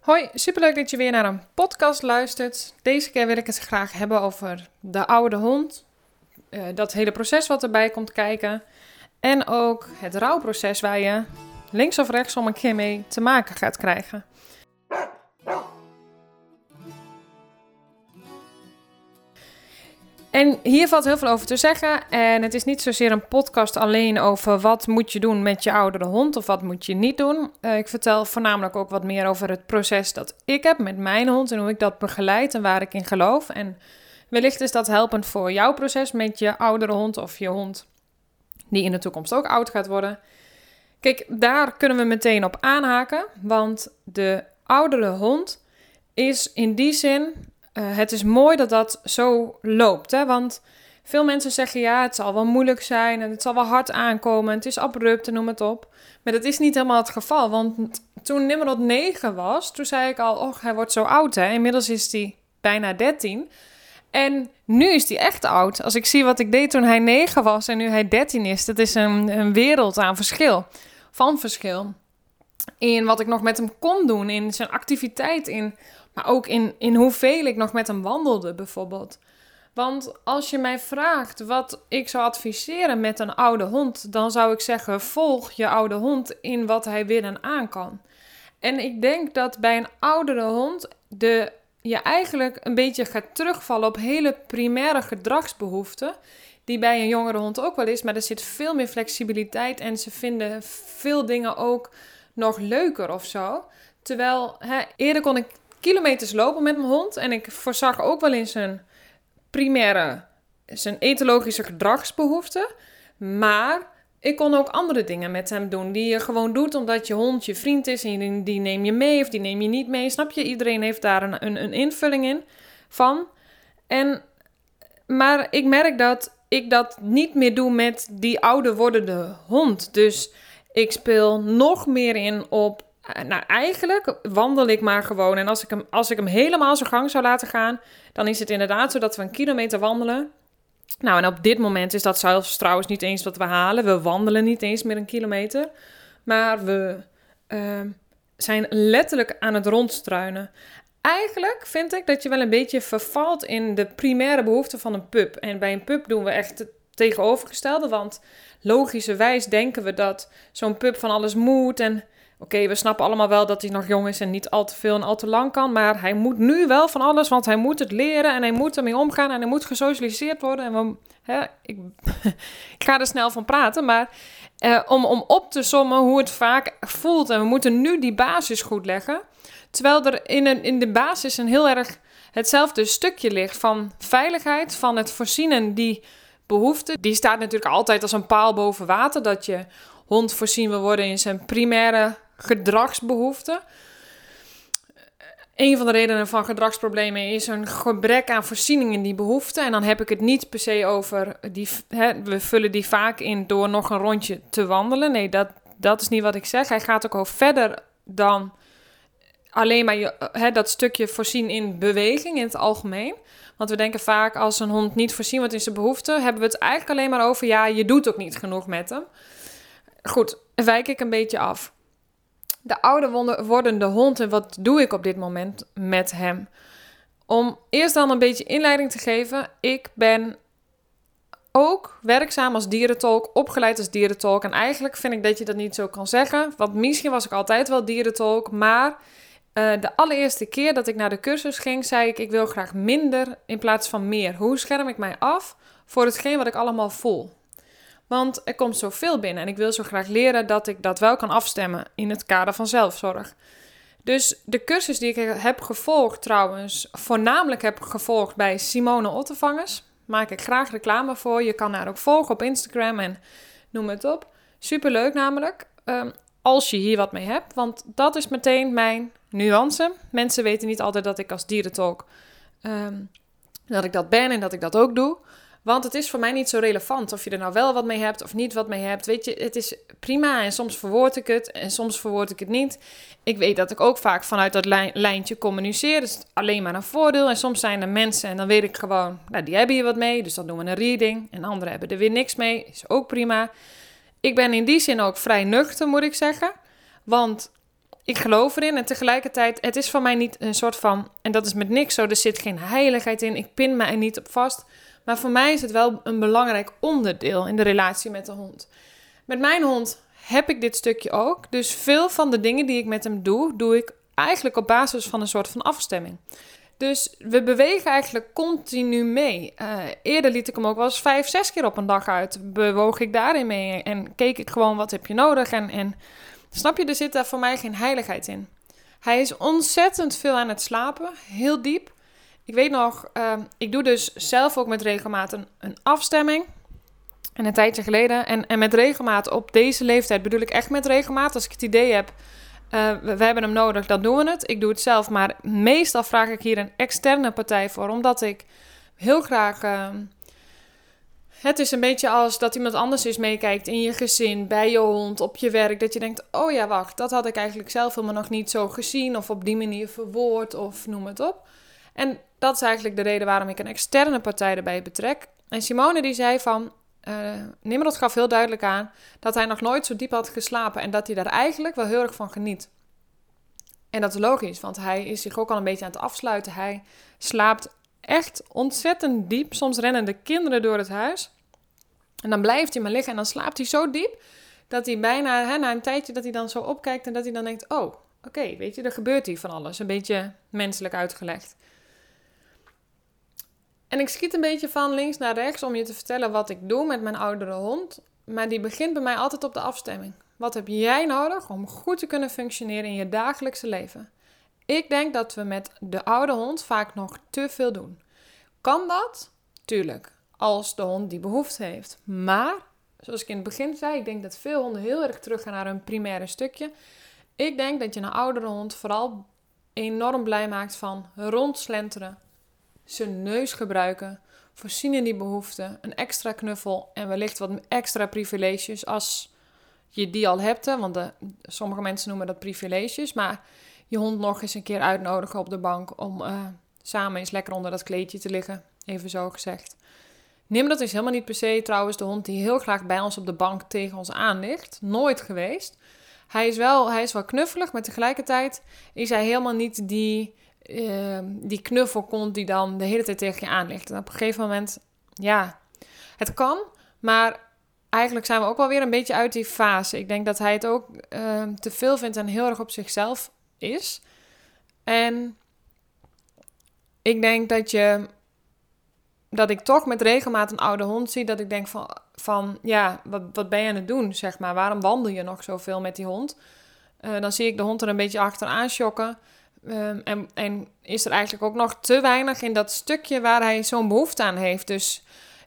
Hoi, superleuk dat je weer naar een podcast luistert. Deze keer wil ik het graag hebben over de oude hond. Uh, dat hele proces wat erbij komt kijken. En ook het rouwproces waar je links of rechts om een keer mee te maken gaat krijgen. En hier valt heel veel over te zeggen. En het is niet zozeer een podcast alleen over wat moet je doen met je oudere hond of wat moet je niet doen. Uh, ik vertel voornamelijk ook wat meer over het proces dat ik heb met mijn hond en hoe ik dat begeleid en waar ik in geloof. En wellicht is dat helpend voor jouw proces met je oudere hond of je hond die in de toekomst ook oud gaat worden. Kijk, daar kunnen we meteen op aanhaken, want de oudere hond is in die zin uh, het is mooi dat dat zo loopt. Hè? Want veel mensen zeggen ja, het zal wel moeilijk zijn en het zal wel hard aankomen. Het is abrupt noem het op. Maar dat is niet helemaal het geval. Want toen Nimrod 9 was, toen zei ik al, oh, hij wordt zo oud hè. Inmiddels is hij bijna 13. En nu is hij echt oud. Als ik zie wat ik deed toen hij 9 was en nu hij 13 is, dat is een, een wereld aan verschil. Van verschil. In wat ik nog met hem kon doen, in zijn activiteit, in maar ook in, in hoeveel ik nog met hem wandelde, bijvoorbeeld. Want als je mij vraagt wat ik zou adviseren met een oude hond, dan zou ik zeggen: volg je oude hond in wat hij wil en aan kan. En ik denk dat bij een oudere hond de, je eigenlijk een beetje gaat terugvallen op hele primaire gedragsbehoeften. Die bij een jongere hond ook wel is, maar er zit veel meer flexibiliteit en ze vinden veel dingen ook nog leuker of zo. Terwijl hè, eerder kon ik kilometers lopen met mijn hond. En ik voorzag ook wel in zijn primaire, zijn etologische gedragsbehoeften. Maar ik kon ook andere dingen met hem doen. Die je gewoon doet omdat je hond je vriend is. En die neem je mee of die neem je niet mee. Snap je? Iedereen heeft daar een, een, een invulling in van. En, maar ik merk dat ik dat niet meer doe met die ouder wordende hond. Dus ik speel nog meer in op nou, eigenlijk wandel ik maar gewoon. En als ik, hem, als ik hem helemaal zijn gang zou laten gaan, dan is het inderdaad zo dat we een kilometer wandelen. Nou, en op dit moment is dat zelfs trouwens niet eens wat we halen. We wandelen niet eens meer een kilometer. Maar we uh, zijn letterlijk aan het rondstruinen. Eigenlijk vind ik dat je wel een beetje vervalt in de primaire behoeften van een pup. En bij een pup doen we echt het tegenovergestelde. Want logischerwijs denken we dat zo'n pup van alles moet en Oké, we snappen allemaal wel dat hij nog jong is en niet al te veel en al te lang kan. Maar hij moet nu wel van alles, want hij moet het leren en hij moet ermee omgaan en hij moet gesocialiseerd worden. En we, hè, ik, ik, ga er snel van praten, maar eh, om, om op te sommen hoe het vaak voelt. En we moeten nu die basis goed leggen. Terwijl er in, een, in de basis een heel erg hetzelfde stukje ligt van veiligheid, van het voorzien die behoefte. Die staat natuurlijk altijd als een paal boven water. Dat je hond voorzien wil worden in zijn primaire gedragsbehoeften. Een van de redenen van gedragsproblemen is een gebrek aan voorziening in die behoeften. En dan heb ik het niet per se over die. Hè, we vullen die vaak in door nog een rondje te wandelen. Nee, dat, dat is niet wat ik zeg. Hij gaat ook al verder dan alleen maar je, hè, dat stukje voorzien in beweging in het algemeen. Want we denken vaak als een hond niet voorzien wordt in zijn behoeften, hebben we het eigenlijk alleen maar over ja, je doet ook niet genoeg met hem. Goed, wijk ik een beetje af de ouder wordende hond en wat doe ik op dit moment met hem? Om eerst dan een beetje inleiding te geven. Ik ben ook werkzaam als dierentolk, opgeleid als dierentolk. En eigenlijk vind ik dat je dat niet zo kan zeggen. Want misschien was ik altijd wel dierentolk, maar uh, de allereerste keer dat ik naar de cursus ging, zei ik: ik wil graag minder in plaats van meer. Hoe scherm ik mij af voor hetgeen wat ik allemaal voel? Want er komt zoveel binnen en ik wil zo graag leren dat ik dat wel kan afstemmen in het kader van zelfzorg. Dus de cursus die ik heb gevolgd trouwens, voornamelijk heb gevolgd bij Simone Ottervangers. Maak ik graag reclame voor. Je kan haar ook volgen op Instagram en noem het op. Superleuk namelijk. Um, als je hier wat mee hebt. Want dat is meteen mijn nuance. Mensen weten niet altijd dat ik als dierentolk... Um, dat ik dat ben en dat ik dat ook doe. Want het is voor mij niet zo relevant of je er nou wel wat mee hebt of niet wat mee hebt. Weet je, het is prima en soms verwoord ik het en soms verwoord ik het niet. Ik weet dat ik ook vaak vanuit dat lijntje communiceer. Dus alleen maar een voordeel. En soms zijn er mensen en dan weet ik gewoon, nou die hebben hier wat mee. Dus dan doen we een reading. En anderen hebben er weer niks mee. Is ook prima. Ik ben in die zin ook vrij nuchter, moet ik zeggen. Want ik geloof erin en tegelijkertijd, het is voor mij niet een soort van, en dat is met niks zo, er zit geen heiligheid in, ik pin me er niet op vast. Maar voor mij is het wel een belangrijk onderdeel in de relatie met de hond. Met mijn hond heb ik dit stukje ook. Dus veel van de dingen die ik met hem doe, doe ik eigenlijk op basis van een soort van afstemming. Dus we bewegen eigenlijk continu mee. Uh, eerder liet ik hem ook wel eens vijf, zes keer op een dag uit. Bewoog ik daarin mee en keek ik gewoon wat heb je nodig. En, en snap je, er zit daar voor mij geen heiligheid in. Hij is ontzettend veel aan het slapen, heel diep. Ik weet nog, uh, ik doe dus zelf ook met regelmaat een, afstemming. En een tijdje geleden. En, en met regelmaat op deze leeftijd bedoel ik echt met regelmaat. Als ik het idee heb, uh, we, hebben hem nodig, dan doen we het. Ik doe het zelf, maar meestal vraag ik hier een externe partij voor. Omdat ik heel graag... Uh, het is een beetje als dat iemand anders eens meekijkt in je gezin, bij je hond, op je werk. Dat je denkt, oh ja, wacht, dat had ik eigenlijk zelf helemaal nog niet zo gezien. Of op die manier verwoord, of noem het op. En dat is eigenlijk de reden waarom ik een externe partij erbij betrek. En Simone die zei van, uh, Nimrod gaf heel duidelijk aan dat hij nog nooit zo diep had geslapen en dat hij daar eigenlijk wel heel erg van geniet. En dat is logisch, want hij is zich ook al een beetje aan het afsluiten. Hij slaapt echt ontzettend diep. Soms rennen de kinderen door het huis. En dan blijft hij maar liggen en dan slaapt hij zo diep dat hij bijna, hè, na een tijdje, dat hij dan zo opkijkt en dat hij dan denkt: Oh, oké, weet je, er gebeurt hier van alles. Een beetje menselijk uitgelegd. En ik schiet een beetje van links naar rechts om je te vertellen wat ik doe met mijn oudere hond. Maar die begint bij mij altijd op de afstemming. Wat heb jij nodig om goed te kunnen functioneren in je dagelijkse leven? Ik denk dat we met de oude hond vaak nog te veel doen. Kan dat? Tuurlijk, als de hond die behoefte heeft. Maar, zoals ik in het begin zei, ik denk dat veel honden heel erg teruggaan naar hun primaire stukje. Ik denk dat je een oudere hond vooral enorm blij maakt van rondslenteren, zijn neus gebruiken, voorzien die behoeften, een extra knuffel en wellicht wat extra privileges als je die al hebt. Want de, sommige mensen noemen dat privileges, maar je hond nog eens een keer uitnodigen op de bank om uh, samen eens lekker onder dat kleedje te liggen, even zo gezegd. Dat is helemaal niet per se trouwens de hond die heel graag bij ons op de bank tegen ons aan ligt. Nooit geweest. Hij is wel, hij is wel knuffelig, maar tegelijkertijd is hij helemaal niet die uh, die knuffelkont die dan de hele tijd tegen je aan ligt. En op een gegeven moment, ja, het kan, maar eigenlijk zijn we ook wel weer een beetje uit die fase. Ik denk dat hij het ook uh, te veel vindt en heel erg op zichzelf is. En ik denk dat je dat ik toch met regelmaat een oude hond zie, dat ik denk van, van ja, wat, wat ben je aan het doen, zeg maar. Waarom wandel je nog zoveel met die hond? Uh, dan zie ik de hond er een beetje achteraan schokken. Ehm, en, is er eigenlijk ook nog te weinig in dat stukje waar hij zo'n behoefte aan heeft. Dus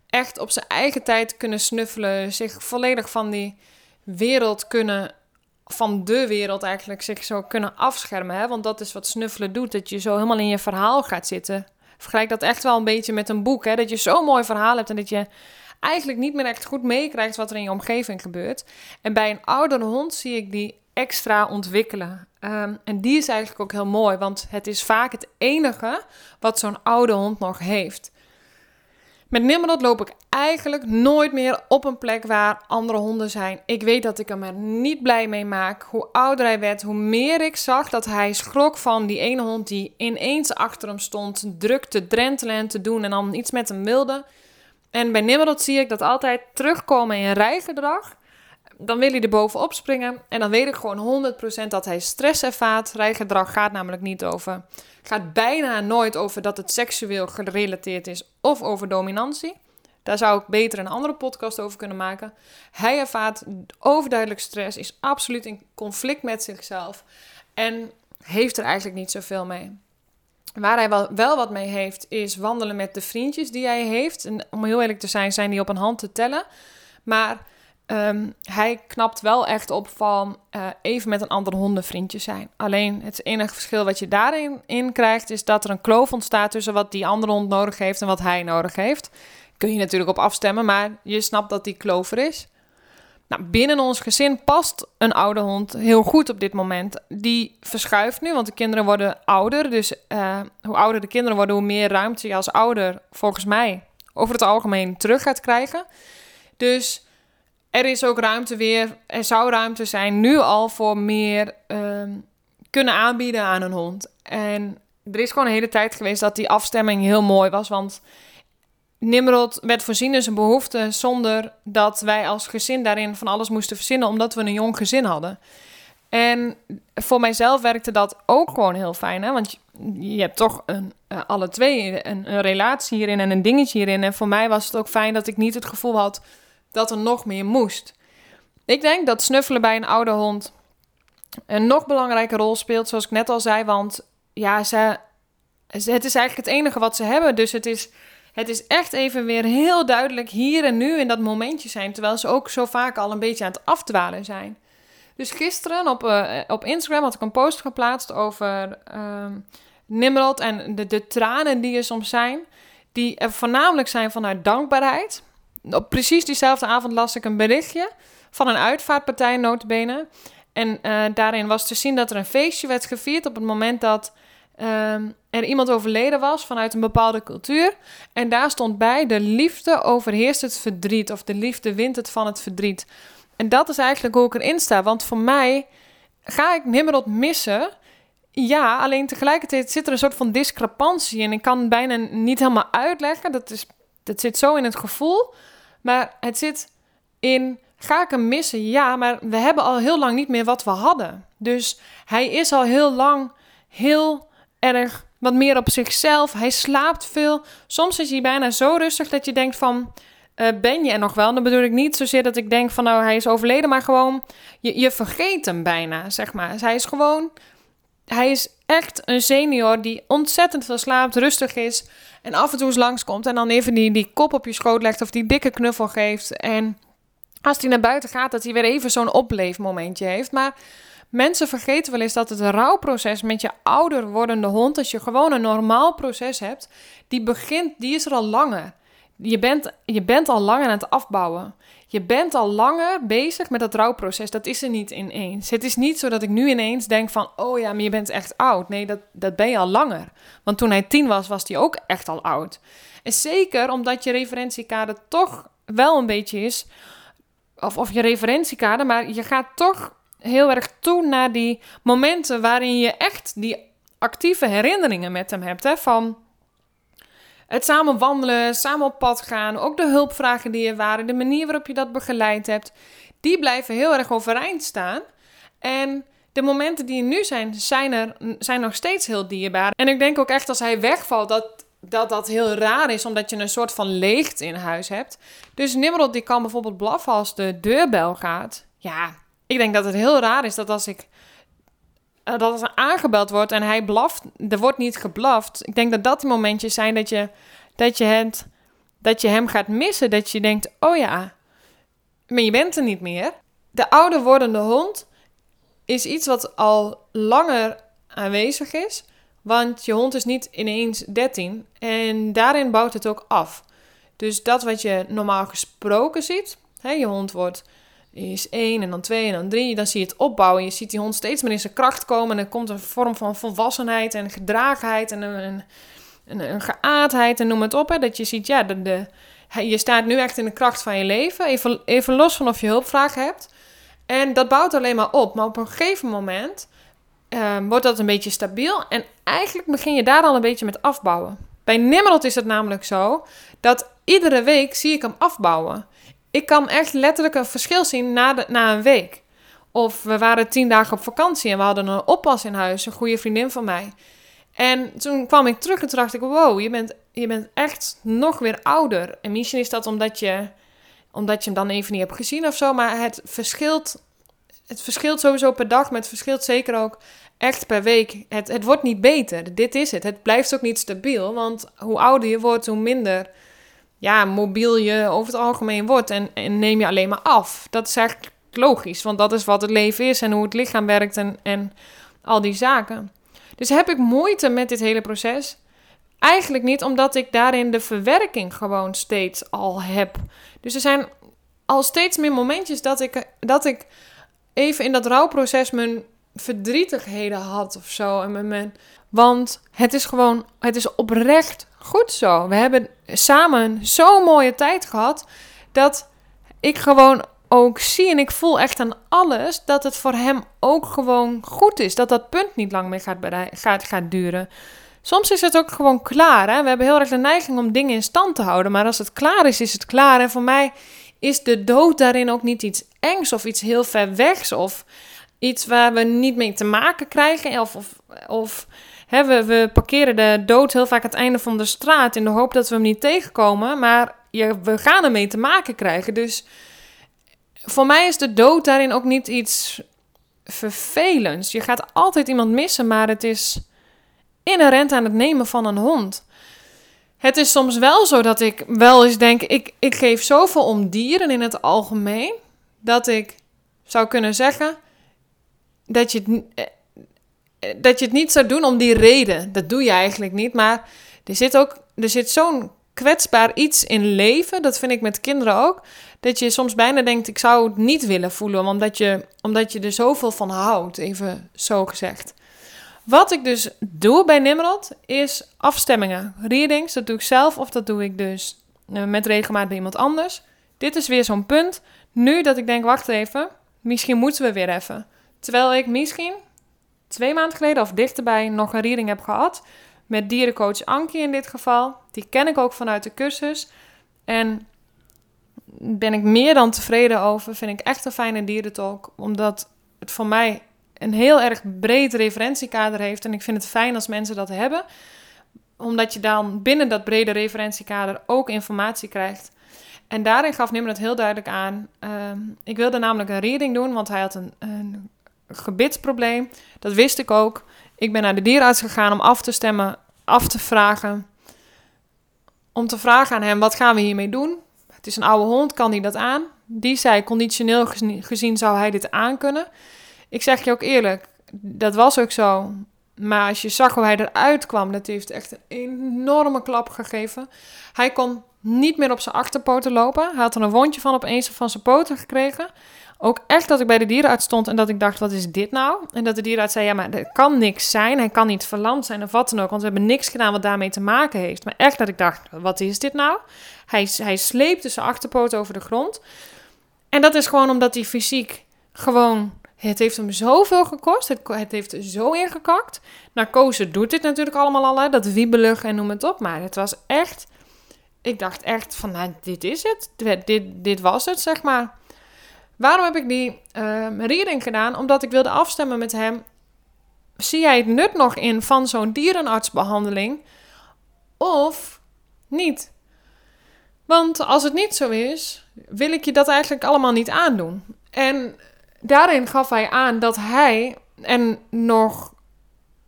echt op zijn eigen tijd kunnen snuffelen, zich volledig van die wereld kunnen, van de wereld eigenlijk, zich zo kunnen afschermen. Hè? Want dat is wat snuffelen doet, dat je zo helemaal in je verhaal gaat zitten. Vergelijk dat echt wel een beetje met een boek, hè? dat je zo'n mooi verhaal hebt en dat je eigenlijk niet meer echt goed meekrijgt wat er in je omgeving gebeurt. En bij een oudere hond zie ik die extra ontwikkelen. Ehm, en die is eigenlijk ook heel mooi, want het is vaak het enige wat zo'n oude hond nog heeft. Met Nimrod loop ik eigenlijk nooit meer op een plek waar andere honden zijn. Ik weet dat ik hem er niet blij mee maak. Hoe ouder hij werd, hoe meer ik zag dat hij schrok van die ene hond die ineens achter hem stond, druk te drentelen en te doen en dan iets met hem wilde. En bij Nimrod zie ik dat altijd terugkomen in rijgedrag dan wil hij er bovenop springen. En dan weet ik gewoon 100% dat hij stress ervaart. Rijgedrag gaat namelijk niet over. Gaat bijna nooit over dat het seksueel gerelateerd is of over dominantie. Daar zou ik beter een andere podcast over kunnen maken. Hij ervaart overduidelijk stress, is absoluut in conflict met zichzelf en heeft er eigenlijk niet zoveel mee. Waar hij wel, wat mee heeft, is wandelen met de vriendjes die hij heeft. En om heel eerlijk te zijn, zijn die op een hand te tellen. Maar Ehm, hij knapt wel echt op van uh, even met een ander hondenvriendje zijn. Alleen het enige verschil wat je daarin in krijgt, is dat er een kloof ontstaat tussen wat die andere hond nodig heeft en wat hij nodig heeft. Kun je natuurlijk op afstemmen, maar je snapt dat die kloof er is. Nou, binnen ons gezin past een oude hond heel goed op dit moment. Die verschuift nu, want de kinderen worden ouder. Dus uh, hoe ouder de kinderen worden, hoe meer ruimte je als ouder, volgens mij, over het algemeen terug gaat krijgen. Dus er is ook ruimte weer, er zou ruimte zijn nu al voor meer, uh, kunnen aanbieden aan een hond. En er is gewoon een hele tijd geweest dat die afstemming heel mooi was. Want Nimrod werd voorzien in zijn behoeften zonder dat wij als gezin daarin van alles moesten verzinnen, omdat we een jong gezin hadden. En voor mijzelf werkte dat ook gewoon heel fijn, hè? want je, hebt toch een, uh, alle twee een, een, relatie hierin en een dingetje hierin. En voor mij was het ook fijn dat ik niet het gevoel had dat er nog meer moest. Ik denk dat snuffelen bij een oude hond een nog belangrijke rol speelt, zoals ik net al zei, want ja, ze, het is eigenlijk het enige wat ze hebben. Dus het is het is echt even weer heel duidelijk hier en nu in dat momentje zijn. Terwijl ze ook zo vaak al een beetje aan het afdwalen zijn. Dus gisteren op, uh, op Instagram had ik een post geplaatst over uh, Nimrod en de, de tranen die er soms zijn. Die er voornamelijk zijn vanuit dankbaarheid. Op precies diezelfde avond las ik een berichtje van een uitvaartpartij notabene. En uh, daarin was te zien dat er een feestje werd gevierd op het moment dat um, er iemand overleden was vanuit een bepaalde cultuur. En daar stond bij: de liefde overheerst het verdriet. Of de liefde wint het van het verdriet. En dat is eigenlijk hoe ik erin sta. Want voor mij ga ik Nimrod missen. Ja, alleen tegelijkertijd zit er een soort van discrepantie. En ik kan bijna niet helemaal uitleggen. Dat, is, dat zit zo in het gevoel. Maar het zit in. Ga ik hem missen? Ja, maar we hebben al heel lang niet meer wat we hadden. Dus hij is al heel lang heel erg wat meer op zichzelf. Hij slaapt veel. Soms is hij bijna zo rustig dat je denkt van... Uh, ben je er nog wel? Dan bedoel ik niet zozeer dat ik denk van nou hij is overleden, maar gewoon je, je vergeet hem bijna, zeg maar. Dus hij is gewoon, hij is echt een senior die ontzettend veel slaapt, rustig is en af en toe eens langskomt en dan even die, die kop op je schoot legt of die dikke knuffel geeft. En als hij naar buiten gaat, dat hij weer even zo'n opleefmomentje heeft. Maar Mensen vergeten wel eens dat het rouwproces met je ouder wordende hond, als je gewoon een normaal proces hebt, die begint, die is er al langer. Je bent, je bent al langer aan het afbouwen. Je bent al langer bezig met dat rouwproces. Dat is er niet ineens. Het is niet zo dat ik nu ineens denk van, oh ja, maar je bent echt oud. Nee, dat, dat ben je al langer. Want toen hij tien was, was hij ook echt al oud. En zeker omdat je referentiekader toch wel een beetje is, of, of je referentiekader, maar je gaat toch heel erg toe naar die momenten waarin je echt die actieve herinneringen met hem hebt. Hè? Van het samen wandelen, samen op pad gaan, ook de hulpvragen die er waren, de manier waarop je dat begeleid hebt, die blijven heel erg overeind staan. En de momenten die er nu zijn, zijn, er, zijn nog steeds heel dierbaar. En ik denk ook echt als hij wegvalt, dat dat, dat heel raar is, omdat je een soort van leegte in huis hebt. Dus Nimrod die kan bijvoorbeeld blaffen als de deurbel gaat. Ja, ik denk dat het heel raar is dat als ik uh, dat als aangebeld wordt en hij blaft, er wordt niet geblaft. Ik denk dat dat die momentjes zijn dat je, dat je, het, dat je hem gaat missen. Dat je denkt, oh ja, maar je bent er niet meer. De ouder wordende hond is iets wat al langer aanwezig is. Want je hond is niet ineens 13 en daarin bouwt het ook af. Dus dat wat je normaal gesproken ziet, hè, je hond wordt is één en dan twee en dan drie. Dan zie je het opbouwen. Je ziet die hond steeds meer in zijn kracht komen. En er komt een vorm van volwassenheid en gedragenheid en een, een, een geaardheid en noem het op. Hè. Dat je ziet, ja, de, de, je staat nu echt in de kracht van je leven. Even, even los van of je hulpvraag hebt. En dat bouwt alleen maar op. Maar op een gegeven moment ehm, wordt dat een beetje stabiel. En eigenlijk begin je daar al een beetje met afbouwen. Bij Nimrod is het namelijk zo dat iedere week zie ik hem afbouwen ik kan echt letterlijk een verschil zien na, na een week. Of we waren tien dagen op vakantie en we hadden een oppas in huis, een goede vriendin van mij. En toen kwam ik terug en toen dacht ik, wow, je bent, je bent echt nog weer ouder. En misschien is dat omdat je, omdat je hem dan even niet hebt gezien of zo, maar het verschilt, het verschilt sowieso per dag, maar het verschilt zeker ook echt per week. Het, het wordt niet beter, dit is het. Het blijft ook niet stabiel, want hoe ouder je wordt, hoe minder ja, mobiel je over het algemeen wordt en, en neem je alleen maar af. Dat is eigenlijk logisch, want dat is wat het leven is en hoe het lichaam werkt en, en al die zaken. Dus heb ik moeite met dit hele proces? Eigenlijk niet, omdat ik daarin de verwerking gewoon steeds al heb. Dus er zijn al steeds meer momentjes dat ik, dat ik even in dat rouwproces mijn verdrietigheden had of zo. En mijn, want het is gewoon, het is oprecht goed zo. We hebben samen zo'n mooie tijd gehad dat ik gewoon ook zie en ik voel echt aan alles dat het voor hem ook gewoon goed is. Dat dat punt niet lang meer gaat, gaat, gaat duren. Soms is het ook gewoon klaar. Hè? We hebben heel erg de neiging om dingen in stand te houden. Maar als het klaar is, is het klaar. En voor mij is de dood daarin ook niet iets engs of iets heel ver wegs. Of iets waar we niet mee te maken krijgen. Of, of, of we, parkeren de dood heel vaak het einde van de straat in de hoop dat we hem niet tegenkomen. Maar we gaan ermee te maken krijgen. Dus voor mij is de dood daarin ook niet iets vervelends. Je gaat altijd iemand missen, maar het is inherent aan het nemen van een hond. Het is soms wel zo dat ik wel eens denk: ik, ik geef zoveel om dieren in het algemeen, dat ik zou kunnen zeggen dat je het, dat je het niet zou doen om die reden. Dat doe je eigenlijk niet. Maar er zit ook er zit zo'n kwetsbaar iets in leven, dat vind ik met kinderen ook, dat je soms bijna denkt: ik zou het niet willen voelen, omdat je, omdat je er zoveel van houdt, even zo gezegd. Wat ik dus doe bij Nimrod is afstemmingen. Readings, dat doe ik zelf of dat doe ik dus eh, met regelmaat bij iemand anders. Dit is weer zo'n punt. Nu dat ik denk, wacht even, misschien moeten we weer even. Terwijl ik misschien twee maanden geleden of dichterbij nog een reading heb gehad. Met dierencoach Ankie in dit geval. Die ken ik ook vanuit de cursus. En ben ik meer dan tevreden over. Vind ik echt een fijne dierentalk. Omdat het voor mij een heel erg breed referentiekader heeft. En ik vind het fijn als mensen dat hebben. Omdat je dan binnen dat brede referentiekader ook informatie krijgt. En daarin gaf Nimmer het heel duidelijk aan. Ehm, ik wilde namelijk een reading doen, want hij had een, een gebitsprobleem. Dat wist ik ook. Ik ben naar de dierenarts gegaan om af te stemmen, af te vragen. Om te vragen aan hem, wat gaan we hiermee doen? Het is een oude hond, kan hij dat aan? Die zei, conditioneel gezien zou hij dit aankunnen. Ik zeg je ook eerlijk, dat was ook zo. Maar als je zag hoe hij eruit kwam, dat heeft echt een enorme klap gegeven. Hij kon niet meer op zijn achterpoten lopen. Hij had er een wondje van op een van zijn poten gekregen. Ook echt dat ik bij de dierenarts stond en dat ik dacht, wat is dit nou? En dat de dierenarts zei, ja, maar er kan niks zijn. Hij kan niet verlamd zijn of wat dan ook, want we hebben niks gedaan wat daarmee te maken heeft. Maar echt dat ik dacht, wat is dit nou? Hij, hij sleepte zijn achterpoot over de grond. En dat is gewoon omdat hij fysiek gewoon... Het heeft hem zoveel gekost. Het, het heeft zo ingekakt. Narcose doet dit natuurlijk allemaal al, hè, dat wiebelig en noem het op. Maar het was echt... Ik dacht echt van, nou, dit is het. Dit, dit was het, zeg maar. Waarom heb ik die uh, reading gedaan? Omdat ik wilde afstemmen met hem. Zie jij het nut nog in van zo'n dierenartsbehandeling? Of niet? Want als het niet zo is, wil ik je dat eigenlijk allemaal niet aandoen. En daarin gaf hij aan dat hij en nog,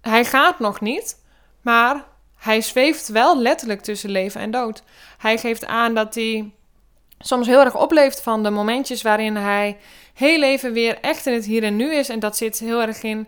hij gaat nog niet, maar hij zweeft wel letterlijk tussen leven en dood. Hij geeft aan dat hij soms heel erg opleeft van de momentjes waarin hij heel even weer echt in het hier en nu is. En dat zit heel erg in.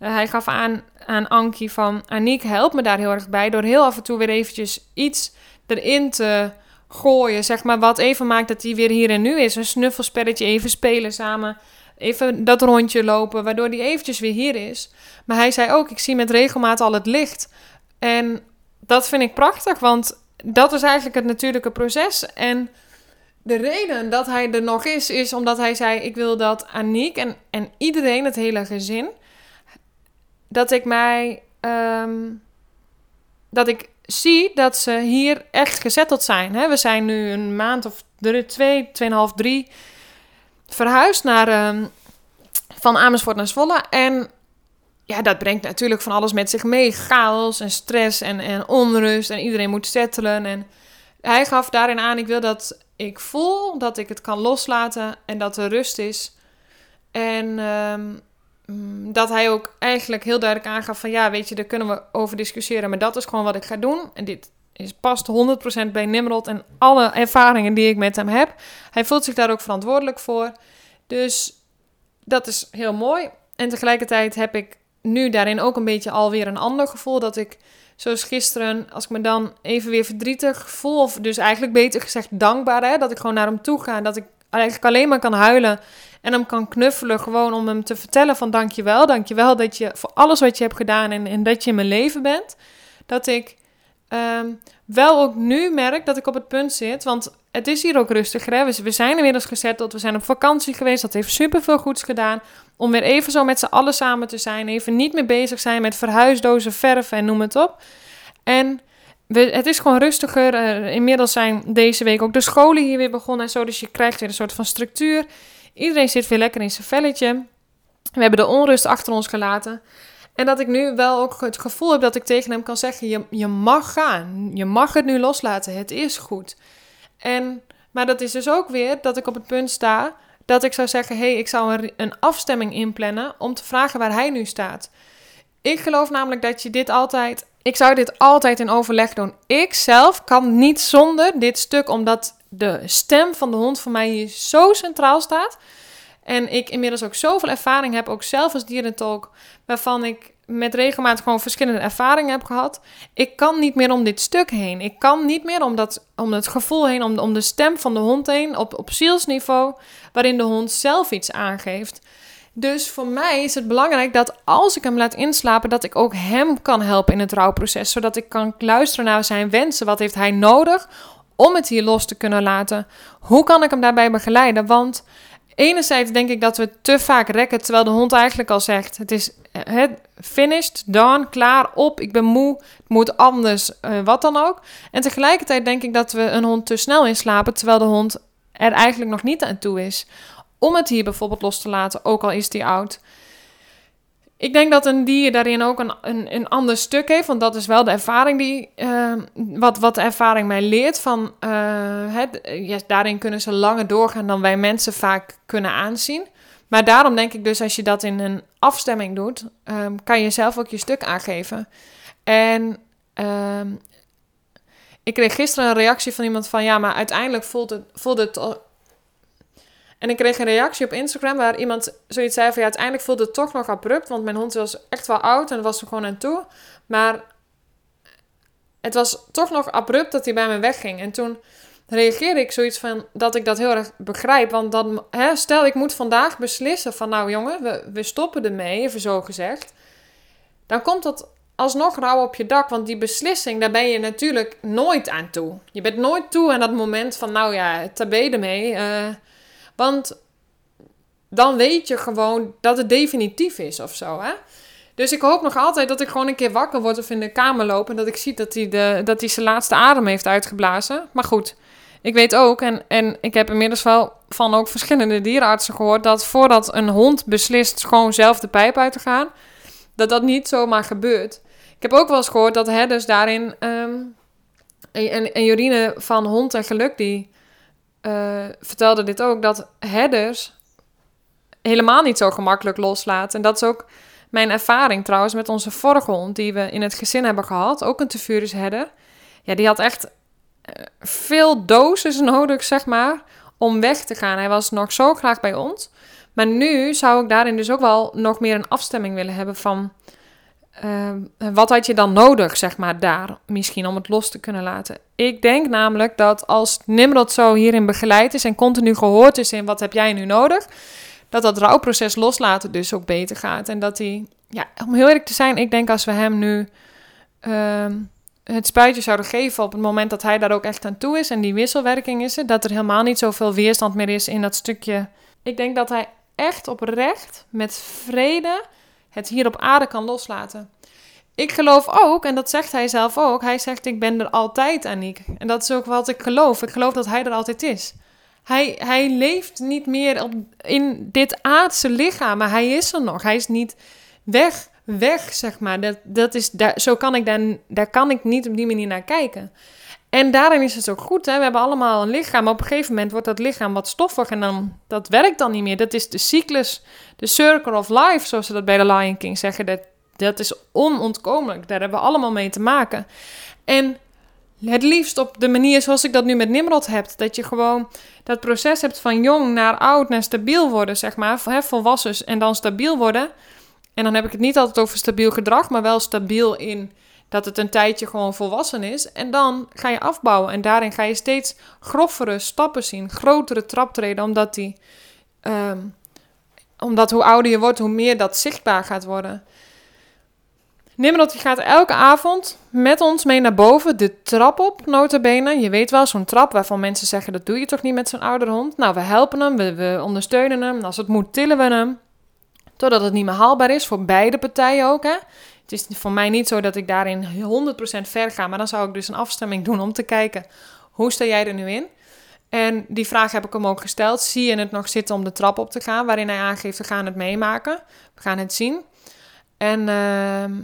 Uh, hij gaf aan aan Ankie van Aniek, help me daar heel erg bij door heel af en toe weer eventjes iets erin te gooien, zeg maar, wat even maakt dat hij weer hier en nu is. Een snuffelspelletje, even spelen samen, even dat rondje lopen, waardoor hij eventjes weer hier is. Maar hij zei ook, ik zie met regelmaat al het licht. En dat vind ik prachtig, want dat is eigenlijk het natuurlijke proces. En de reden dat hij er nog is, is omdat hij zei: Ik wil dat Aniek en, en iedereen, het hele gezin, dat ik mij. Ehm, dat ik zie dat ze hier echt gezetteld zijn. Hè? We zijn nu een maand of drie, twee, tweeënhalf, drie verhuisd naar, um, van Amersfoort naar Zwolle. En ja, dat brengt natuurlijk van alles met zich mee. Chaos en stress en, en onrust. En iedereen moet settelen. En hij gaf daarin aan: ik wil dat ik voel dat ik het kan loslaten en dat er rust is. En ehm, mm, dat hij ook eigenlijk heel duidelijk aangaf van ja, weet je, daar kunnen we over discussiëren, maar dat is gewoon wat ik ga doen. En dit is, past 100% bij Nimrod en alle ervaringen die ik met hem heb. Hij voelt zich daar ook verantwoordelijk voor. Dus dat is heel mooi. En tegelijkertijd heb ik nu daarin ook een beetje alweer een ander gevoel dat ik Zoals gisteren, als ik me dan even weer verdrietig voel, of dus eigenlijk beter gezegd dankbaar, hè, dat ik gewoon naar hem toe ga dat ik eigenlijk alleen maar kan huilen en hem kan knuffelen, gewoon om hem te vertellen van dankjewel, dankjewel dat je voor alles wat je hebt gedaan en, en dat je in mijn leven bent. Dat ik um, wel ook nu merk dat ik op het punt zit, want het is hier ook rustiger. Hè? We, we zijn inmiddels gezet dat we zijn op vakantie geweest. Dat heeft super veel goeds gedaan. Om weer even zo met z'n allen samen te zijn. Even niet meer bezig zijn met verhuisdozen, verven en noem het op. En we, het is gewoon rustiger. Uh, inmiddels zijn deze week ook de scholen hier weer begonnen en zo. Dus je krijgt weer een soort van structuur. Iedereen zit weer lekker in zijn velletje. We hebben de onrust achter ons gelaten. En dat ik nu wel ook het gevoel heb dat ik tegen hem kan zeggen: je, je mag gaan. Je mag het nu loslaten. Het is goed. En, maar dat is dus ook weer dat ik op het punt sta dat ik zou zeggen: hé, hey, ik zou een, een afstemming inplannen om te vragen waar hij nu staat. Ik geloof namelijk dat je dit altijd. Ik zou dit altijd in overleg doen. Ik zelf kan niet zonder dit stuk, omdat de stem van de hond voor mij hier zo centraal staat. En ik inmiddels ook zoveel ervaring heb, ook zelf als dierentolk, waarvan ik met regelmaat gewoon verschillende ervaringen heb gehad. Ik kan niet meer om dit stuk heen. Ik kan niet meer om, dat, om het gevoel heen, om, om de stem van de hond heen, op, op zielsniveau, waarin de hond zelf iets aangeeft. Dus voor mij is het belangrijk dat als ik hem laat inslapen, dat ik ook hem kan helpen in het rouwproces. Zodat ik kan luisteren naar zijn wensen. Wat heeft hij nodig om het hier los te kunnen laten? Hoe kan ik hem daarbij begeleiden? Want Enerzijds denk ik dat we te vaak rekken, terwijl de hond eigenlijk al zegt: het is het finished, done, klaar, op, ik ben moe, het moet anders, uh, wat dan ook. En tegelijkertijd denk ik dat we een hond te snel inslapen, terwijl de hond er eigenlijk nog niet aan toe is. Om het hier bijvoorbeeld los te laten, ook al is die oud. Ik denk dat een dier daarin ook een, een, een ander stuk heeft. Want dat is wel de ervaring die. Uh, wat, wat de ervaring mij leert. Van, uh, het, daarin kunnen ze langer doorgaan dan wij mensen vaak kunnen aanzien. Maar daarom denk ik dus, als je dat in een afstemming doet, um, kan je zelf ook je stuk aangeven. En um, ik kreeg gisteren een reactie van iemand van ja, maar uiteindelijk voelt het, voelt het en ik kreeg een reactie op Instagram waar iemand zoiets zei van ja, uiteindelijk voelde het toch nog abrupt, want mijn hond was echt wel oud en was er gewoon aan toe. Maar het was toch nog abrupt dat hij bij me wegging. En toen reageerde ik zoiets van dat ik dat heel erg begrijp. Want dan, hè, stel ik moet vandaag beslissen van nou jongen, we, we stoppen ermee, even zo gezegd. Dan komt dat alsnog rauw op je dak. Want die beslissing, daar ben je natuurlijk nooit aan toe. Je bent nooit toe aan dat moment van nou ja, tabé ermee. Uh, want dan weet je gewoon dat het definitief is of zo, hè? Dus ik hoop nog altijd dat ik gewoon een keer wakker word of in de kamer loop... en dat ik zie dat hij, de, dat hij zijn laatste adem heeft uitgeblazen. Maar goed, ik weet ook, en, en ik heb inmiddels wel van ook verschillende dierenartsen gehoord... dat voordat een hond beslist gewoon zelf de pijp uit te gaan... dat dat niet zomaar gebeurt. Ik heb ook wel eens gehoord dat herders daarin... Um, en, en Jorine van Hond en Geluk, die uh, vertelde dit ook, dat herders helemaal niet zo gemakkelijk loslaten. En dat is ook mijn ervaring trouwens met onze vorige hond die we in het gezin hebben gehad. Ook een Tevurus herder. Ja, die had echt veel doses nodig, zeg maar, om weg te gaan. Hij was nog zo graag bij ons. Maar nu zou ik daarin dus ook wel nog meer een afstemming willen hebben van... Uh, wat had je dan nodig, zeg maar, daar misschien om het los te kunnen laten? Ik denk namelijk dat als Nimrod zo hierin begeleid is en continu gehoord is in wat heb jij nu nodig, dat dat rouwproces loslaten dus ook beter gaat. En dat hij, ja, om heel eerlijk te zijn, ik denk als we hem nu uh, het spuitje zouden geven op het moment dat hij daar ook echt aan toe is en die wisselwerking is er, dat er helemaal niet zoveel weerstand meer is in dat stukje. Ik denk dat hij echt oprecht met vrede het hier op aarde kan loslaten. Ik geloof ook, en dat zegt hij zelf ook, hij zegt ik ben er altijd, Aniek. En dat is ook wat ik geloof. Ik geloof dat hij er altijd is. Hij, hij leeft niet meer op, in dit aardse lichaam, maar hij is er nog. Hij is niet weg, weg, zeg maar. Dat, dat is, daar, zo kan ik daar, daar kan ik niet op die manier naar kijken. En daarin is het ook goed. Hè? We hebben allemaal een lichaam. Maar op een gegeven moment wordt dat lichaam wat stoffig. En dan, dat werkt dan niet meer. Dat is de cyclus, de circle of life, zoals ze dat bij de Lion King zeggen. Dat, dat is onontkomelijk. Daar hebben we allemaal mee te maken. En het liefst op de manier zoals ik dat nu met Nimrod heb. Dat je gewoon dat proces hebt van jong naar oud naar stabiel worden, zeg maar. Hè, volwassen en dan stabiel worden. En dan heb ik het niet altijd over stabiel gedrag, maar wel stabiel in dat het een tijdje gewoon volwassen is. En dan ga je afbouwen. En daarin ga je steeds groffere stappen zien. Grotere traptreden. Omdat die. Um, omdat hoe ouder je wordt, hoe meer dat zichtbaar gaat worden. Nimrod die gaat elke avond met ons mee naar boven, de trap op, notabene. Je weet wel, zo'n trap waarvan mensen zeggen, dat doe je toch niet met zo'n ouder hond? Nou, we helpen hem, we ondersteunen hem. Als het moet, tillen we hem. Totdat het niet meer haalbaar is, voor beide partijen ook, hè. Het is voor mij niet zo dat ik daarin 100% ver ga, maar dan zou ik dus een afstemming doen om te kijken, hoe sta jij er nu in? En die vraag heb ik hem ook gesteld. Zie je het nog zitten om de trap op te gaan? Waarin hij aangeeft, we gaan het meemaken. We gaan het zien. En uh,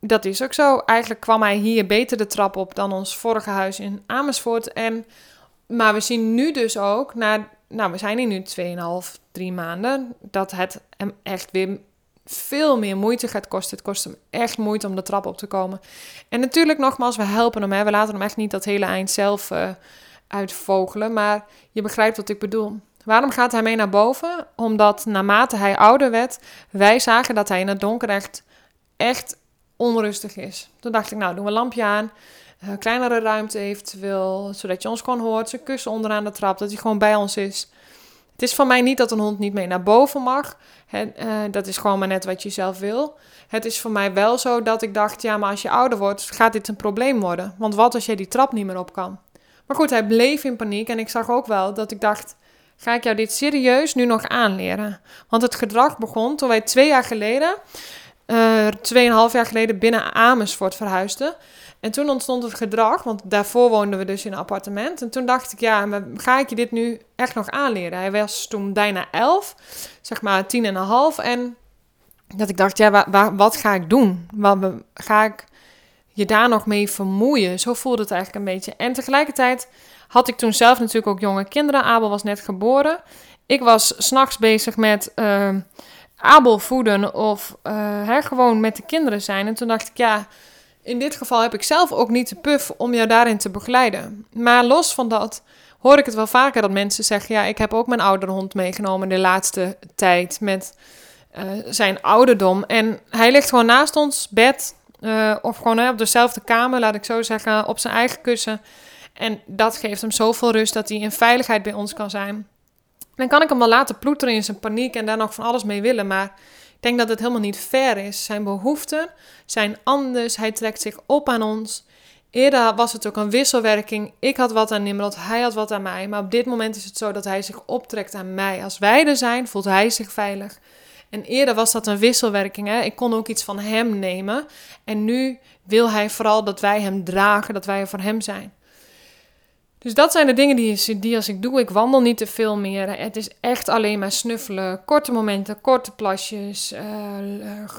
dat is ook zo. Eigenlijk kwam hij hier beter de trap op dan ons vorige huis in Amersfoort. En, maar we zien nu dus ook, na, nou we zijn hier nu 2,5, 3 maanden, dat het hem echt weer veel meer moeite gaat kosten. Het kost hem echt moeite om de trap op te komen. En natuurlijk nogmaals, we helpen hem. Hè. We laten hem echt niet dat hele eind zelf uh, uitvogelen. Maar je begrijpt wat ik bedoel. Waarom gaat hij mee naar boven? Omdat naarmate hij ouder werd, wij zagen dat hij in het donker echt, echt onrustig is. Toen dacht ik, nou, doen we een lampje aan. Uh, kleinere ruimte eventueel, zodat je ons gewoon hoort. Zijn kussen onderaan de trap, dat hij gewoon bij ons is. Het is van mij niet dat een hond niet mee naar boven mag. uh, dat is gewoon maar net wat je zelf wil. Het is voor mij wel zo dat ik dacht, ja, maar als je ouder wordt, gaat dit een probleem worden. Want wat als jij die trap niet meer op kan? Maar goed, hij bleef in paniek en ik zag ook wel dat ik dacht, ga ik jou dit serieus nu nog aanleren? Want het gedrag begon toen wij twee jaar geleden uh, tweeënhalf jaar geleden binnen Amersfoort verhuisde. En toen ontstond het gedrag, want daarvoor woonden we dus in een appartement. En toen dacht ik, ja, ga ik je dit nu echt nog aanleren? Hij was toen bijna elf, zeg maar tien en een half. En dat ik dacht, ja, wat ga ik doen? Wat, ga ik je daar nog mee vermoeien? Zo voelde het eigenlijk een beetje. En tegelijkertijd had ik toen zelf natuurlijk ook jonge kinderen. Abel was net geboren. Ik was s'nachts bezig met... Uh, Abel voeden of uh, gewoon met de kinderen zijn. En toen dacht ik, ja, in dit geval heb ik zelf ook niet de puff om jou daarin te begeleiden. Maar los van dat hoor ik het wel vaker dat mensen zeggen, ja, ik heb ook mijn oudere hond meegenomen de laatste tijd met uh, zijn ouderdom. En hij ligt gewoon naast ons bed uh, of gewoon op dezelfde kamer, laat ik zo zeggen, op zijn eigen kussen. En dat geeft hem zoveel rust dat hij in veiligheid bij ons kan zijn. Dan kan ik hem wel laten ploeteren in zijn paniek en daar nog van alles mee willen. Maar denk dat het helemaal niet fair is. Zijn behoeften zijn anders. Hij trekt zich op aan ons. Eerder was het ook een wisselwerking. Ik had wat aan Nimrod, hij had wat aan mij. Maar op dit moment is het zo dat hij zich optrekt aan mij. Als wij er zijn, voelt hij zich veilig. En eerder was dat een wisselwerking. Hè? Ik kon ook iets van hem nemen. En nu wil hij vooral dat wij hem dragen, dat wij er voor hem zijn. Dus dat zijn de dingen die, die als ik doe. Ik wandel niet te veel meer. Het is echt alleen maar snuffelen. Korte momenten, korte plasjes. Uh,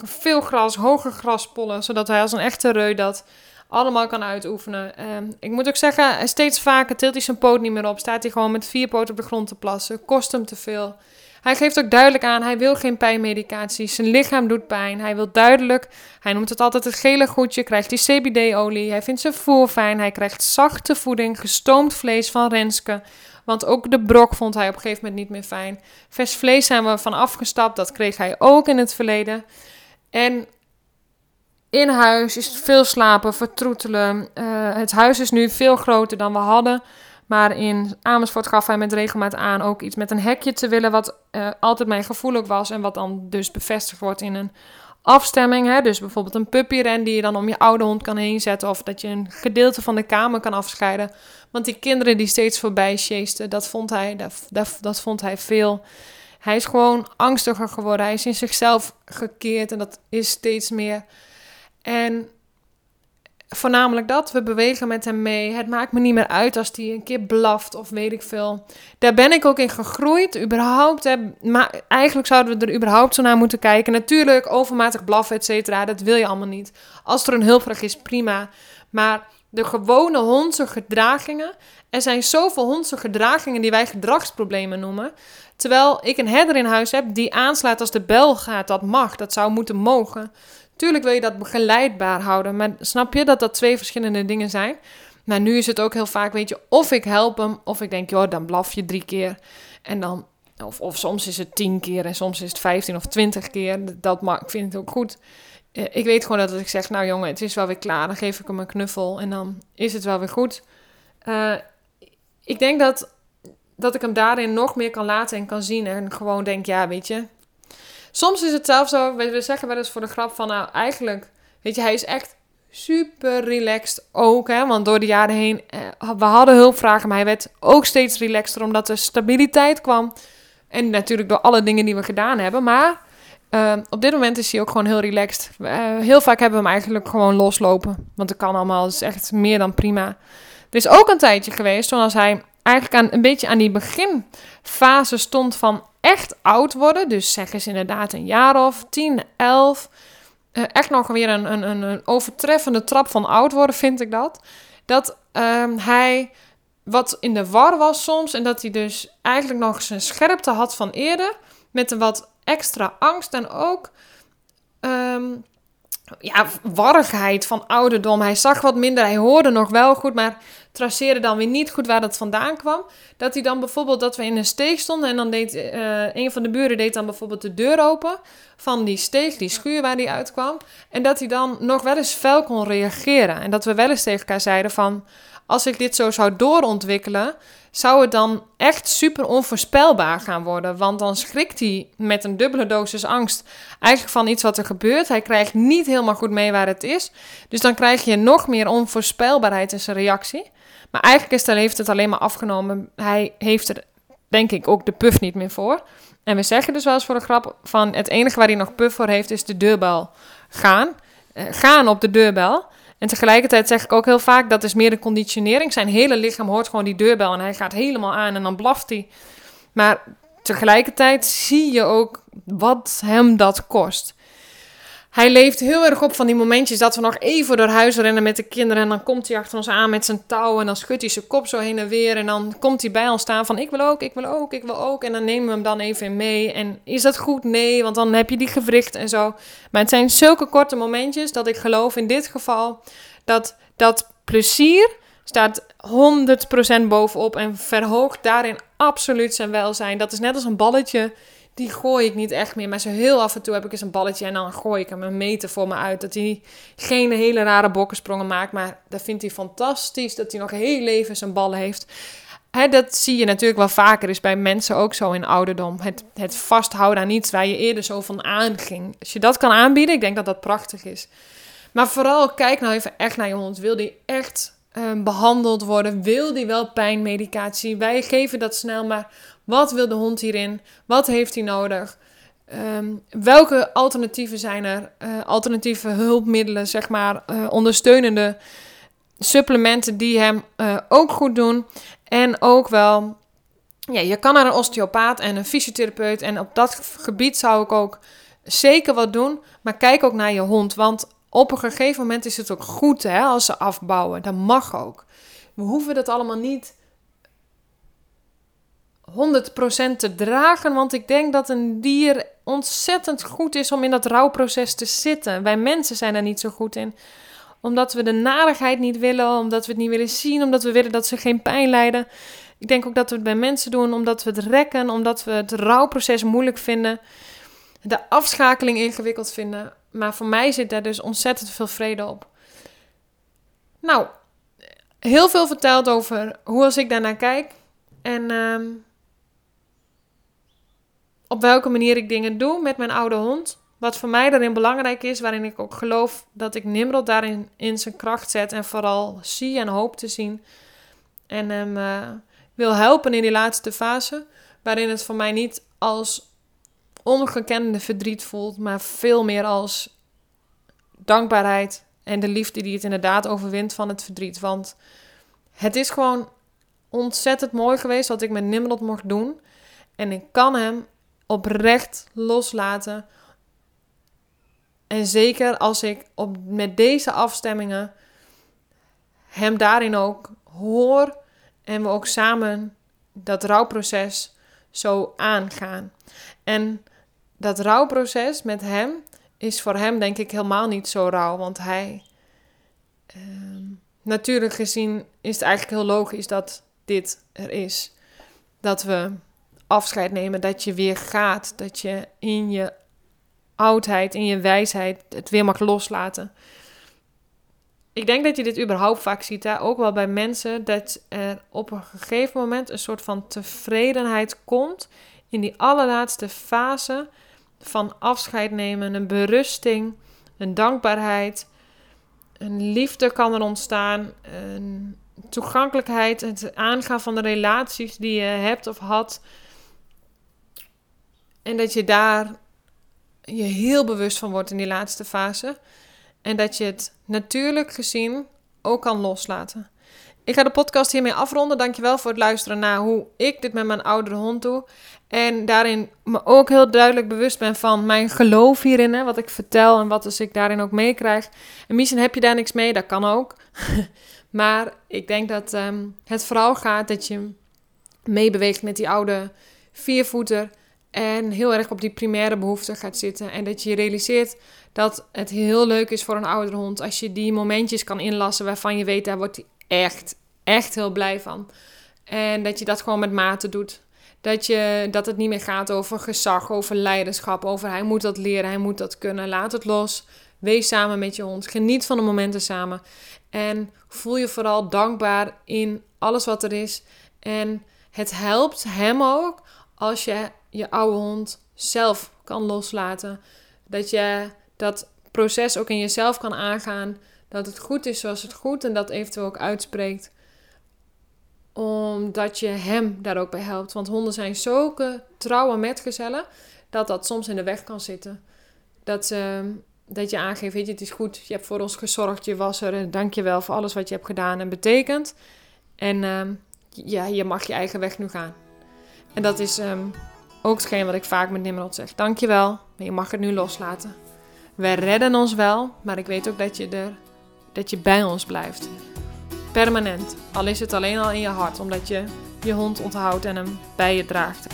veel gras, hoge graspollen. Zodat hij als een echte reu dat allemaal kan uitoefenen. Uh, ik moet ook zeggen, steeds vaker tilt hij zijn poot niet meer op. Staat hij gewoon met vier poten op de grond te plassen. Kost hem te veel. Hij geeft ook duidelijk aan, hij wil geen pijnmedicatie. Zijn lichaam doet pijn. Hij wil duidelijk, hij noemt het altijd het gele goedje, krijgt die CBD-olie. Hij vindt zijn voer fijn. Hij krijgt zachte voeding, gestoomd vlees van Renske. Want ook de brok vond hij op een gegeven moment niet meer fijn. Vers vlees zijn we van afgestapt. Dat kreeg hij ook in het verleden. En in huis is veel slapen, vertroetelen. Uh, het huis is nu veel groter dan we hadden. Maar in Amersfoort gaf hij met regelmaat aan ook iets met een hekje te willen, wat uh, altijd mijn gevoelig was en wat dan dus bevestigd wordt in een afstemming. Hè? Dus bijvoorbeeld een puppyren die je dan om je oude hond kan heen zetten of dat je een gedeelte van de kamer kan afscheiden. Want die kinderen die steeds voorbij chasten, dat vond hij, dat, dat, dat vond hij veel. Hij is gewoon angstiger geworden. Hij is in zichzelf gekeerd en dat is steeds meer. En voornamelijk dat. We bewegen met hem mee. Het maakt me niet meer uit als hij een keer blaft of weet ik veel. Daar ben ik ook in gegroeid. Überhaupt. Hè. Maar eigenlijk zouden we er überhaupt zo naar moeten kijken. Natuurlijk, overmatig blaffen, et cetera. Dat wil je allemaal niet. Als er een hulpvraag is, prima. Maar de gewone hondse gedragingen. Er zijn zoveel hondse gedragingen die wij gedragsproblemen noemen. Terwijl ik een herder in huis heb die aanslaat als de bel gaat. Dat mag, dat zou moeten mogen. Tuurlijk wil je dat begeleidbaar houden, maar snap je dat dat twee verschillende dingen zijn? Maar nu is het ook heel vaak, weet je, of ik help hem, of ik denk, joh, dan blaf je drie keer. En dan, of, of soms is het tien keer en soms is het vijftien of twintig keer. Dat mag, ik vind het ook goed. Eh, ik weet gewoon dat ik zeg, nou jongen, het is wel weer klaar. Dan geef ik hem een knuffel en dan is het wel weer goed. Uh, ik denk dat, dat ik hem daarin nog meer kan laten en kan zien. En gewoon denk, ja, weet je, Soms is het zelfs zo, we zeggen wel eens voor de grap van, nou eigenlijk Weet je, hij is echt super relaxed ook. Hè? Want door de jaren heen, eh, we hadden hulpvragen, maar hij werd ook steeds relaxter omdat er stabiliteit kwam. En natuurlijk door alle dingen die we gedaan hebben. Maar uh, op dit moment is hij ook gewoon heel relaxed. Uh, heel vaak hebben we hem eigenlijk gewoon loslopen. Want dat kan allemaal, dat is echt meer dan prima. Er is ook een tijdje geweest, zoals hij eigenlijk aan, een beetje aan die beginfase stond van echt oud worden. Dus zeg eens inderdaad een jaar of 10, 11. Uh, echt nog weer een, een, een, overtreffende trap van oud worden, vind ik dat. Dat uh, hij wat in de war was soms. En dat hij dus eigenlijk nog zijn scherpte had van eerder. Met een wat extra angst en ook um, ja, warrigheid van ouderdom. Hij zag wat minder, hij hoorde nog wel goed, maar traceerde dan weer niet goed waar dat vandaan kwam. Dat hij dan bijvoorbeeld, dat we in een steeg stonden en dan deed uh, een van de buren deed dan bijvoorbeeld de deur open van die steeg, die schuur waar hij uitkwam. En dat hij dan nog wel eens fel kon reageren. En dat we wel eens tegen elkaar zeiden van, als ik dit zo zou doorontwikkelen, zou het dan echt super onvoorspelbaar gaan worden. Want dan schrikt hij met een dubbele dosis angst eigenlijk van iets wat er gebeurt. Hij krijgt niet helemaal goed mee waar het is. Dus dan krijg je nog meer onvoorspelbaarheid in zijn reactie. Maar eigenlijk is, heeft het alleen maar afgenomen. Hij heeft er, denk ik, ook de puff niet meer voor. En we zeggen dus wel eens voor de grap van het enige waar hij nog puff voor heeft is de deurbel gaan. Uh, gaan op de deurbel. En tegelijkertijd zeg ik ook heel vaak, dat is meer de conditionering. Zijn hele lichaam hoort gewoon die deurbel en hij gaat helemaal aan en dan blaft hij. Maar tegelijkertijd zie je ook wat hem dat kost. Hij leeft heel erg op van die momentjes dat we nog even door huis rennen met de kinderen. En dan komt hij achter ons aan met zijn touw. En dan schudt hij zijn kop zo heen en weer. En dan komt hij bij ons staan van ik wil ook, ik wil ook, ik wil ook. En dan nemen we hem dan even mee. En is dat goed? Nee, want dan heb je die gewricht en zo. Maar het zijn zulke korte momentjes dat ik geloof in dit geval dat dat plezier staat 100% bovenop. En verhoogt daarin absoluut zijn welzijn. Dat is net als een balletje die gooi ik niet echt meer. Maar zo heel af en toe heb ik eens een balletje en dan gooi ik hem een meter voor me uit. Dat hij geen hele rare bokkensprongen maakt. Maar dat vindt hij fantastisch. Dat hij nog heel leven zijn ballen heeft. Dat zie je natuurlijk wel vaker. Is bij mensen ook zo in ouderdom. Het, het vasthouden aan iets waar je eerder zo van aanging. Als je dat kan aanbieden, ik denk dat dat prachtig is. Maar vooral kijk nou even echt naar je hond. Wil die echt uh, behandeld worden? Wil die wel pijnmedicatie? Wij geven dat snel, maar wat wil de hond hierin? Wat heeft hij nodig? Um, welke alternatieven zijn er? Uh, alternatieve hulpmiddelen, zeg maar, uh, ondersteunende supplementen die hem uh, ook goed doen. En ook wel, ja, je kan naar een osteopaat en een fysiotherapeut. En op dat gebied zou ik ook zeker wat doen. Maar kijk ook naar je hond. Want op een gegeven moment is het ook goed hè, als ze afbouwen. Dat mag ook. We hoeven dat allemaal niet 100% te dragen. Want ik denk dat een dier ontzettend goed is om in dat rouwproces te zitten. Wij mensen zijn daar niet zo goed in. Omdat we de narigheid niet willen, omdat we het niet willen zien, omdat we willen dat ze geen pijn lijden. Ik denk ook dat we het bij mensen doen omdat we het rekken, omdat we het rouwproces moeilijk vinden. De afschakeling ingewikkeld vinden. Maar voor mij zit daar dus ontzettend veel vrede op. Nou, heel veel verteld over hoe als ik daarnaar kijk. En ehm, op welke manier ik dingen doe met mijn oude hond. Wat voor mij daarin belangrijk is, waarin ik ook geloof dat ik Nimrod daarin in zijn kracht zet en vooral zie en hoop te zien. En hem uh, wil helpen in die laatste fase, waarin het voor mij niet als ongekende verdriet voelt, maar veel meer als dankbaarheid en de liefde die het inderdaad overwint van het verdriet. Want het is gewoon ontzettend mooi geweest wat ik met Nimrod mocht doen. En ik kan hem oprecht loslaten. En zeker als ik op, met deze afstemmingen hem daarin ook hoor en we ook samen dat rouwproces zo aangaan. En dat rouwproces met hem is voor hem denk ik helemaal niet zo rauw, want hij. Uh, natuurlijk gezien is het eigenlijk heel logisch dat dit er is. Dat we afscheid nemen, dat je weer gaat, dat je in je oudheid, in je wijsheid het weer mag loslaten. Ik denk dat je dit überhaupt vaak ziet, hè? ook wel bij mensen, dat er op een gegeven moment een soort van tevredenheid komt in die allerlaatste fase van afscheid nemen, een berusting, een dankbaarheid. een liefde kan er ontstaan, een toegankelijkheid, het aangaan van de relaties die je hebt of had. En dat je daar je heel bewust van wordt in die laatste fase. En dat je het natuurlijk gezien ook kan loslaten. Ik ga de podcast hiermee afronden. Dankjewel voor het luisteren naar hoe ik dit met mijn oudere hond doe. En daarin me ook heel duidelijk bewust ben van mijn geloof hierin. Hè, wat ik vertel en wat dus ik daarin ook meekrijg. En misschien heb je daar niks mee, dat kan ook. maar ik denk dat ehm, het vooral gaat dat je meebeweegt met die oude viervoeter. En heel erg op die primaire behoeften gaat zitten. En dat je realiseert dat het heel leuk is voor een oudere hond als je die momentjes kan inlassen waarvan je weet, daar wordt hij echt, echt heel blij van. En dat je dat gewoon met mate doet. Dat, je, dat het niet meer gaat over gezag, over leiderschap, over hij moet dat leren, hij moet dat kunnen. Laat het los. Wees samen met je hond. Geniet van de momenten samen. En voel je vooral dankbaar in alles wat er is. En het helpt hem ook als je je oude hond zelf kan loslaten. Dat je dat proces ook in jezelf kan aangaan. Dat het goed is zoals het goed en dat eventueel ook uitspreekt. Omdat je hem daar ook bij helpt. Want honden zijn zulke trouwe metgezellen dat dat soms in de weg kan zitten. Dat, ze, dat je aangeeft, weet je, het is goed, je hebt voor ons gezorgd, je was er dank je wel voor alles wat je hebt gedaan en betekent. En ehm, ja, je mag je eigen weg nu gaan. En dat is um, ook hetgeen wat ik vaak met Nimrod zeg. Dank je wel, maar je mag het nu loslaten. We redden ons wel, maar ik weet ook dat je, er, dat je bij ons blijft. Permanent. Al is het alleen al in je hart, omdat je je hond onthoudt en hem bij je draagt.